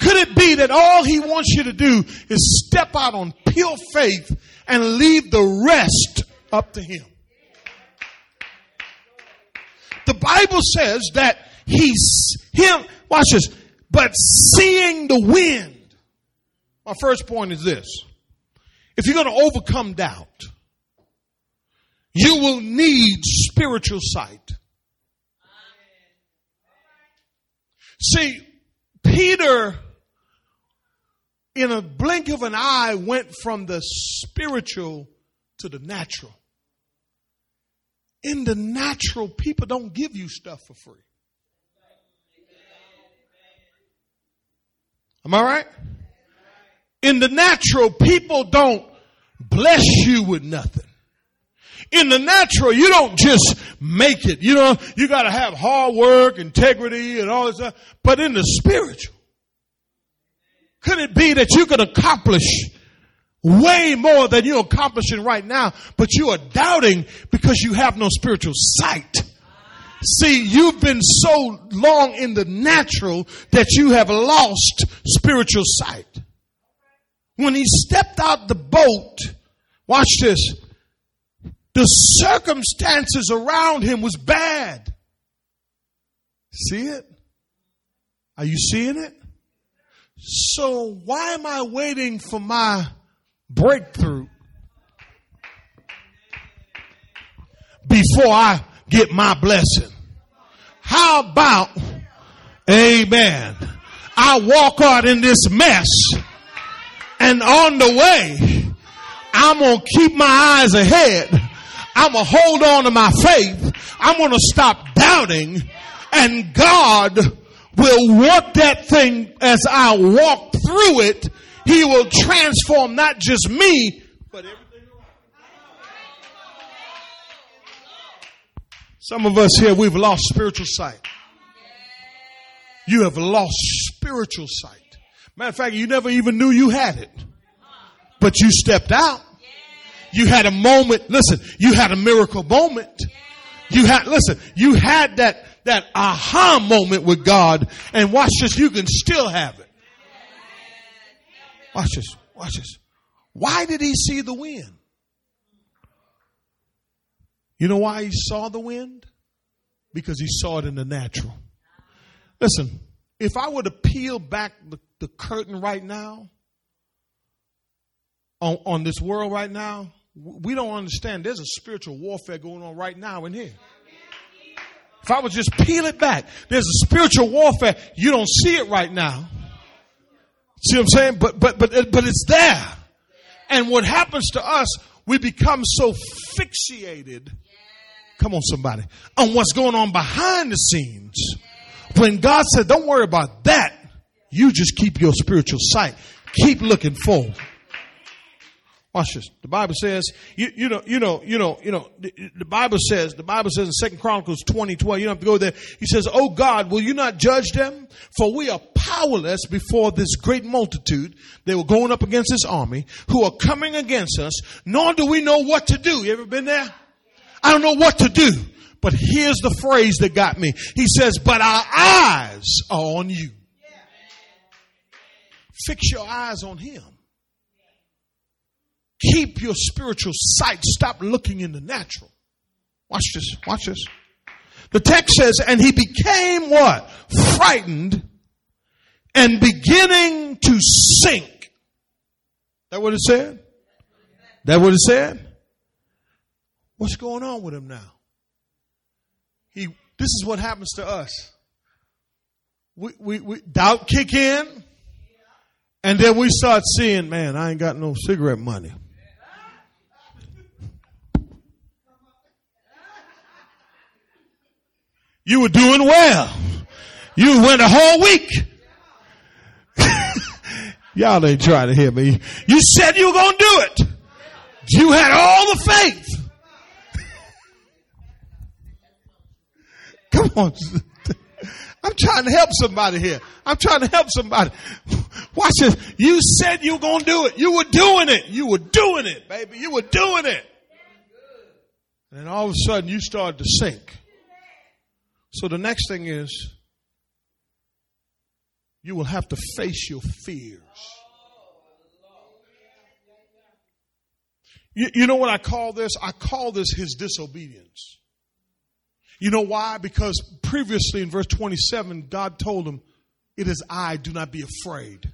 Could it be that all he wants you to do is step out on pure faith and leave the rest up to him? The Bible says that he's him, watch this, but seeing the wind. My first point is this. If you're going to overcome doubt, you will need spiritual sight. See, Peter in a blink of an eye went from the spiritual to the natural. In the natural, people don't give you stuff for free. Am I right? In the natural, people don't bless you with nothing. In the natural, you don't just make it. You know, you gotta have hard work, integrity, and all this stuff. But in the spiritual, could it be that you could accomplish way more than you're accomplishing right now, but you are doubting because you have no spiritual sight? See, you've been so long in the natural that you have lost spiritual sight. When he stepped out the boat, watch this, the circumstances around him was bad. See it? Are you seeing it? So why am I waiting for my breakthrough before I get my blessing? How about, amen, I walk out in this mess and on the way, I'm going to keep my eyes ahead. I'm going to hold on to my faith. I'm going to stop doubting and God will work that thing as I walk through it. He will transform not just me, but everything. Some of us here, we've lost spiritual sight. You have lost spiritual sight. Matter of fact, you never even knew you had it. But you stepped out. You had a moment. Listen, you had a miracle moment. You had, listen, you had that that aha moment with God and watch this, you can still have it. Watch this, watch this. Why did he see the wind? You know why he saw the wind? Because he saw it in the natural. Listen, if I were to peel back the, the curtain right now on, on this world right now, we don't understand there's a spiritual warfare going on right now in here. If I would just peel it back, there's a spiritual warfare. You don't see it right now. See what I'm saying? But, but, but, but it's there. And what happens to us, we become so fixated. Come on, somebody. On what's going on behind the scenes. When God said, don't worry about that. You just keep your spiritual sight. Keep looking forward. Watch this. The Bible says, you, you know, you know, you know, you know, the, the Bible says, the Bible says in Second Chronicles 20, 12, you don't have to go there. He says, Oh God, will you not judge them? For we are powerless before this great multitude. They were going up against this army who are coming against us, nor do we know what to do. You ever been there? I don't know what to do. But here's the phrase that got me. He says, but our eyes are on you. Fix your eyes on him. Keep your spiritual sight. Stop looking in the natural. Watch this. Watch this. The text says, and he became what? Frightened and beginning to sink. That what it said? That what it said? What's going on with him now? This is what happens to us. We, we, we doubt kick in, and then we start seeing, man, I ain't got no cigarette money. You were doing well. You went a whole week. Y'all ain't trying to hear me. You said you were going to do it. You had all the faith. Come on. I'm trying to help somebody here. I'm trying to help somebody. Watch this. You said you were going to do it. You were doing it. You were doing it, baby. You were doing it. And then all of a sudden you started to sink. So the next thing is you will have to face your fears. You, you know what I call this? I call this his disobedience. You know why? Because previously in verse 27, God told him, It is I, do not be afraid.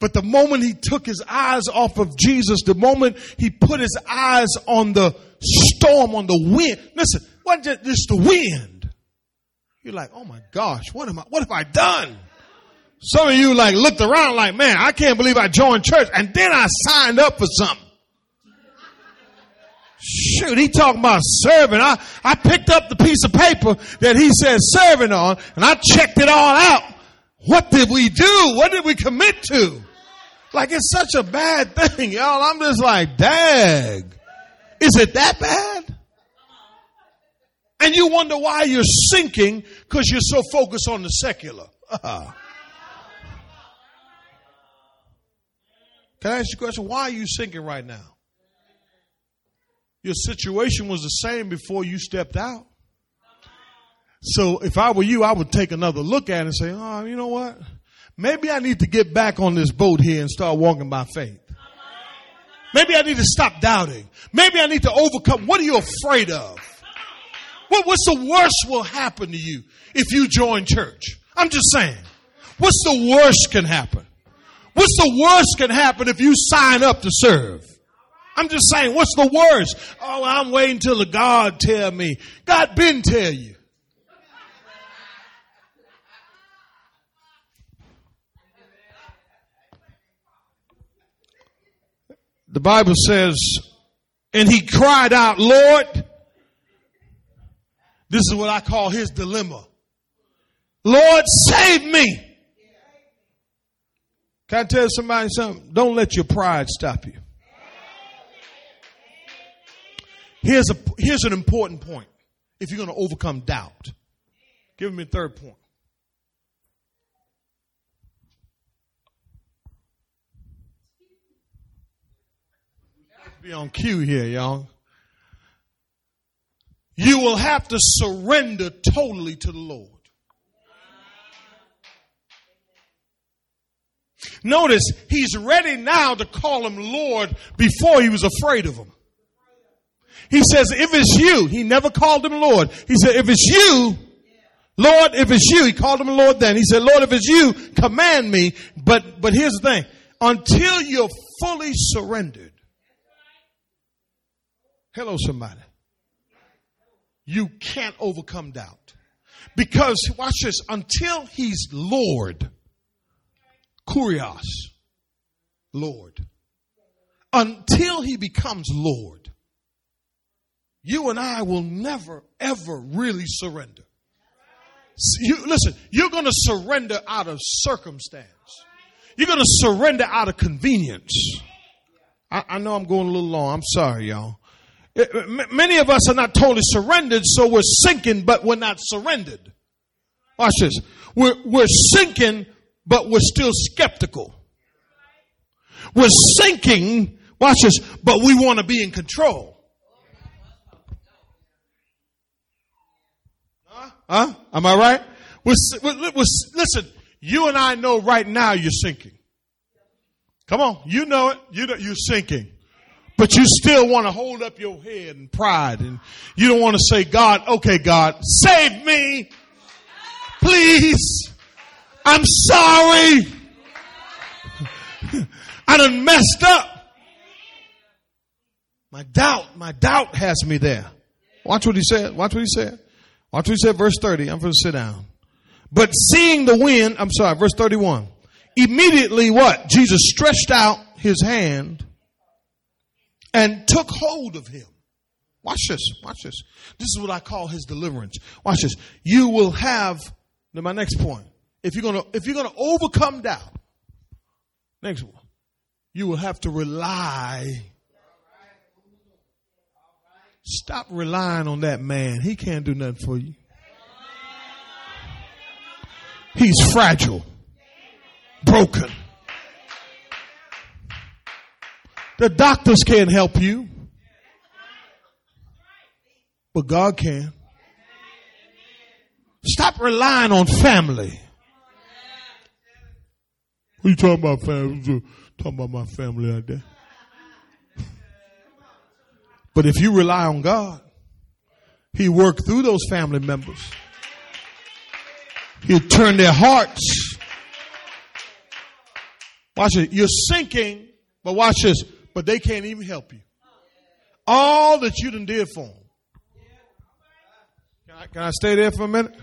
But the moment he took his eyes off of Jesus, the moment he put his eyes on the storm, on the wind, listen, what just the wind? You're like, oh my gosh, what am I, what have I done? Some of you like looked around like, man, I can't believe I joined church and then I signed up for something. Shoot, he talking about serving. I, I picked up the piece of paper that he said serving on and I checked it all out. What did we do? What did we commit to? Like it's such a bad thing, y'all. I'm just like, dag. Is it that bad? And you wonder why you're sinking because you're so focused on the secular. Uh-huh. Can I ask you a question? Why are you sinking right now? Your situation was the same before you stepped out. So if I were you, I would take another look at it and say, oh, you know what? Maybe I need to get back on this boat here and start walking by faith. Maybe I need to stop doubting. Maybe I need to overcome. What are you afraid of? What, what's the worst will happen to you if you join church? I'm just saying. What's the worst can happen? What's the worst can happen if you sign up to serve? I'm just saying, what's the worst? Oh, I'm waiting till the God tell me. God been tell you. The Bible says, and he cried out, Lord, this is what I call his dilemma. Lord, save me. Can I tell somebody something? Don't let your pride stop you. Here's a here's an important point. If you're going to overcome doubt, give me a third point. Be on cue here, y'all. You will have to surrender totally to the Lord. Notice he's ready now to call him Lord before he was afraid of him. He says, if it's you, he never called him Lord. He said, if it's you, Lord, if it's you, he called him Lord then. He said, Lord, if it's you, command me. But, but here's the thing. Until you're fully surrendered. Hello, somebody. You can't overcome doubt. Because, watch this, until he's Lord, Kurios, Lord, until he becomes Lord, you and I will never, ever really surrender. You, listen, you're going to surrender out of circumstance. You're going to surrender out of convenience. I, I know I'm going a little long. I'm sorry, y'all. Eh, eh, it, many of us are not totally surrendered, so we're sinking, but we're not surrendered. Watch this. We're, we're sinking, but we're still skeptical. We're sinking, watch this, but we want to be in control. Huh? Am I right? We're, we're, listen, you and I know right now you're sinking. Come on, you know it. You know you're sinking. But you still want to hold up your head in pride and you don't want to say, God, okay, God, save me. Please. I'm sorry. I done messed up. My doubt, my doubt has me there. Watch what he said. Watch what he said. Watch what he said, verse 30. I'm going to sit down. But seeing the wind, I'm sorry, verse 31. Immediately what? Jesus stretched out his hand and took hold of him. Watch this. Watch this. This is what I call his deliverance. Watch this. You will have, my next point. If you're gonna, if you're gonna overcome doubt, next one, you will have to rely. Stop relying on that man. He can't do nothing for you. He's fragile, broken. The doctors can't help you, but God can. Stop relying on family. What you talking about, family? Talking about my family like that. But if you rely on God, He worked through those family members. He'll turn their hearts. Watch it. You're sinking, but watch this. But they can't even help you. All that you done did for them. Can I, can I stay there for a minute?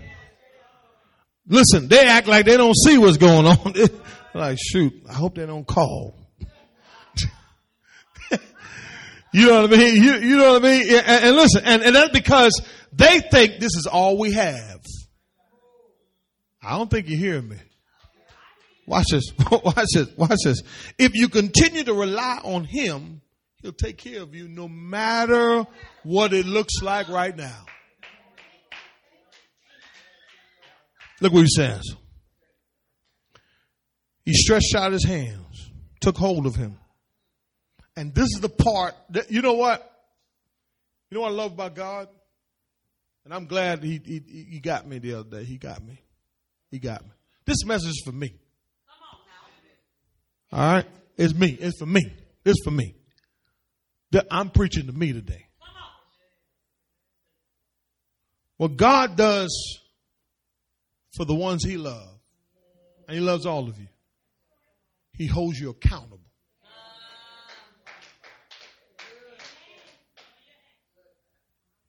Listen, they act like they don't see what's going on. like, shoot, I hope they don't call. You know what I mean? You, you know what I mean? And, and listen, and, and that's because they think this is all we have. I don't think you're hearing me. Watch this. Watch this. Watch this. If you continue to rely on Him, He'll take care of you no matter what it looks like right now. Look what He says. He stretched out His hands, took hold of him. And this is the part that, you know what? You know what I love about God? And I'm glad he, he, he got me the other day. He got me. He got me. This message is for me. All right? It's me. It's for me. It's for me. I'm preaching to me today. What God does for the ones He loves, and He loves all of you, He holds you accountable.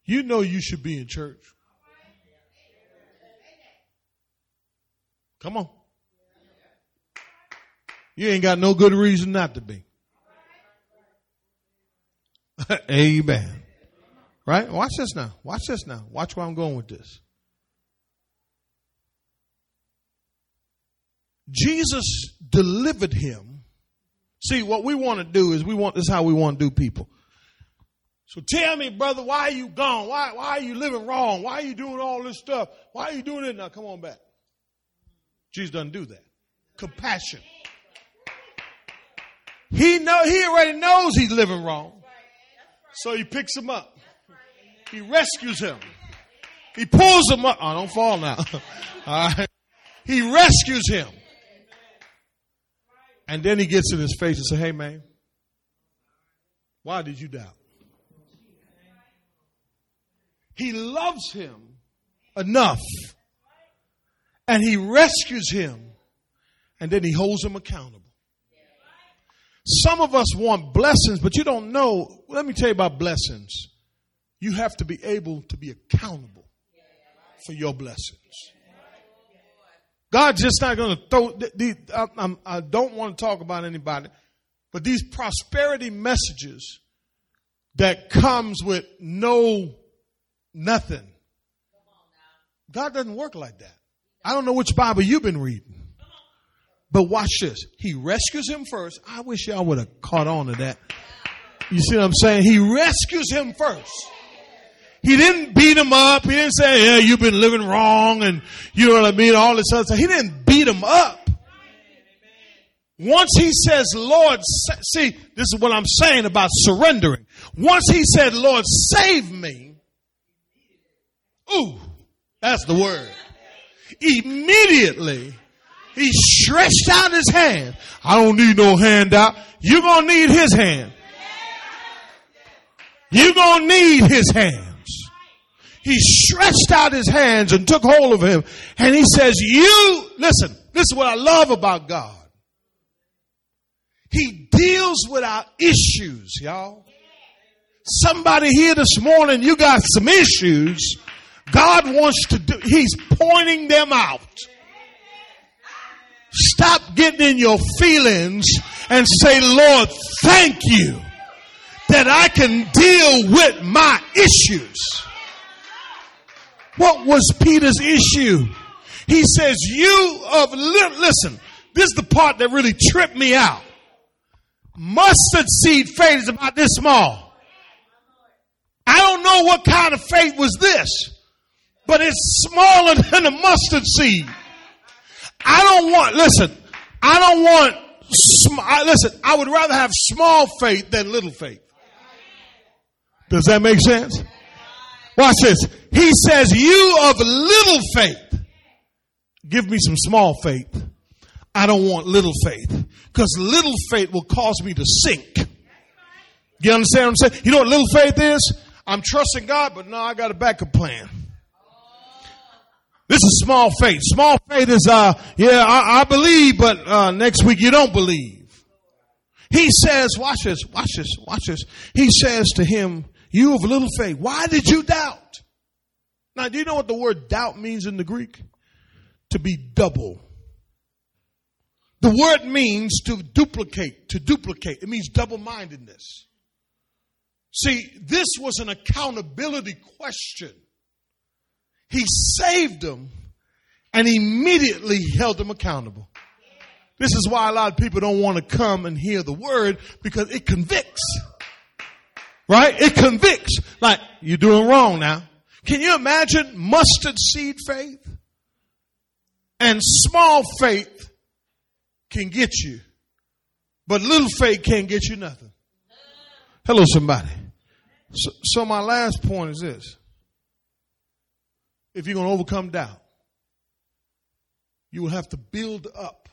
You know you should be in church. Come on. You ain't got no good reason not to be. Amen. Right? Watch this now. Watch this now. Watch where I'm going with this. Jesus delivered him. See, what we want to do is we want this is how we want to do people. So tell me, brother, why are you gone? Why, why are you living wrong? Why are you doing all this stuff? Why are you doing it? Now come on back. Jesus doesn't do that. Compassion. He know he already knows he's living wrong. So he picks him up. He rescues him. He pulls him up. Oh, don't fall now. All right. He rescues him. And then he gets in his face and says, Hey man, why did you doubt? He loves him enough and he rescues him and then he holds him accountable. Some of us want blessings, but you don't know. Let me tell you about blessings. You have to be able to be accountable for your blessings. God's just not going to throw. I, I don't want to talk about anybody, but these prosperity messages that comes with no nothing. God doesn't work like that. I don't know which Bible you've been reading. But watch this. He rescues him first. I wish y'all would have caught on to that. You see what I'm saying? He rescues him first. He didn't beat him up. He didn't say, yeah, you've been living wrong and you know what I mean, all this other stuff. He didn't beat him up. Once he says, Lord, see, this is what I'm saying about surrendering. Once he said, Lord, save me. Ooh, that's the word. Immediately, he stretched out his hand. I don't need no handout. You're going to need his hand. You're going to need his hands. He stretched out his hands and took hold of him. And he says, you, listen, this is what I love about God. He deals with our issues, y'all. Somebody here this morning, you got some issues. God wants to do, He's pointing them out. Stop getting in your feelings and say, Lord, thank you that I can deal with my issues. What was Peter's issue? He says, you of, listen, this is the part that really tripped me out. Mustard seed faith is about this small. I don't know what kind of faith was this, but it's smaller than a mustard seed. I don't want, listen, I don't want, sm- I, listen, I would rather have small faith than little faith. Does that make sense? Watch this. He says, you of little faith, give me some small faith. I don't want little faith. Because little faith will cause me to sink. You understand what I'm saying? You know what little faith is? I'm trusting God, but no, I got a backup plan. This is small faith. Small faith is, uh, yeah, I, I believe, but uh, next week you don't believe. He says, watch this, watch this, watch this. He says to him, you of little faith, why did you doubt? Now, do you know what the word doubt means in the Greek? To be double. The word means to duplicate, to duplicate. It means double mindedness. See, this was an accountability question. He saved them and immediately held them accountable. This is why a lot of people don't want to come and hear the word because it convicts. Right? It convicts. Like, you're doing wrong now. Can you imagine mustard seed faith and small faith can get you, but little faith can't get you nothing. Hello, somebody. So, so my last point is this. If you're going to overcome doubt, you will have to build up.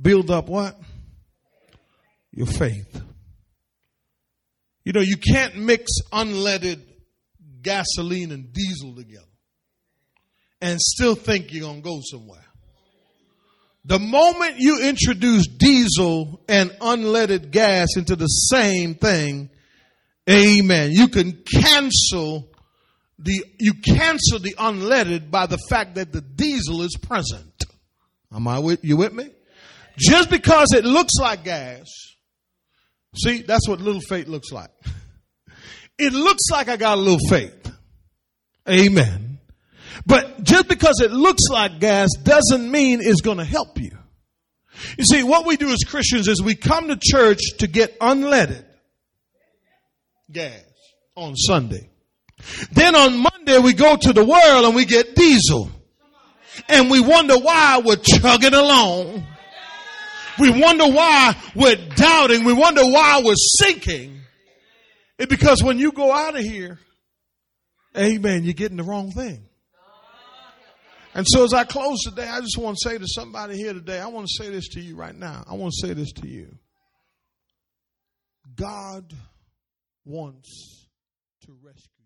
Build up what? Your faith. You know, you can't mix unleaded gasoline and diesel together and still think you're going to go somewhere. The moment you introduce diesel and unleaded gas into the same thing, amen, you can cancel the, you cancel the unleaded by the fact that the diesel is present. Am I with, you with me? Just because it looks like gas, see, that's what little faith looks like. It looks like I got a little faith. Amen. But just because it looks like gas doesn't mean it's going to help you. You see, what we do as Christians is we come to church to get unleaded gas on Sunday. Then on Monday we go to the world and we get diesel. And we wonder why we're chugging along. We wonder why we're doubting. We wonder why we're sinking. It's because when you go out of here, amen, you're getting the wrong thing. And so as I close today, I just want to say to somebody here today, I want to say this to you right now. I want to say this to you. God wants to rescue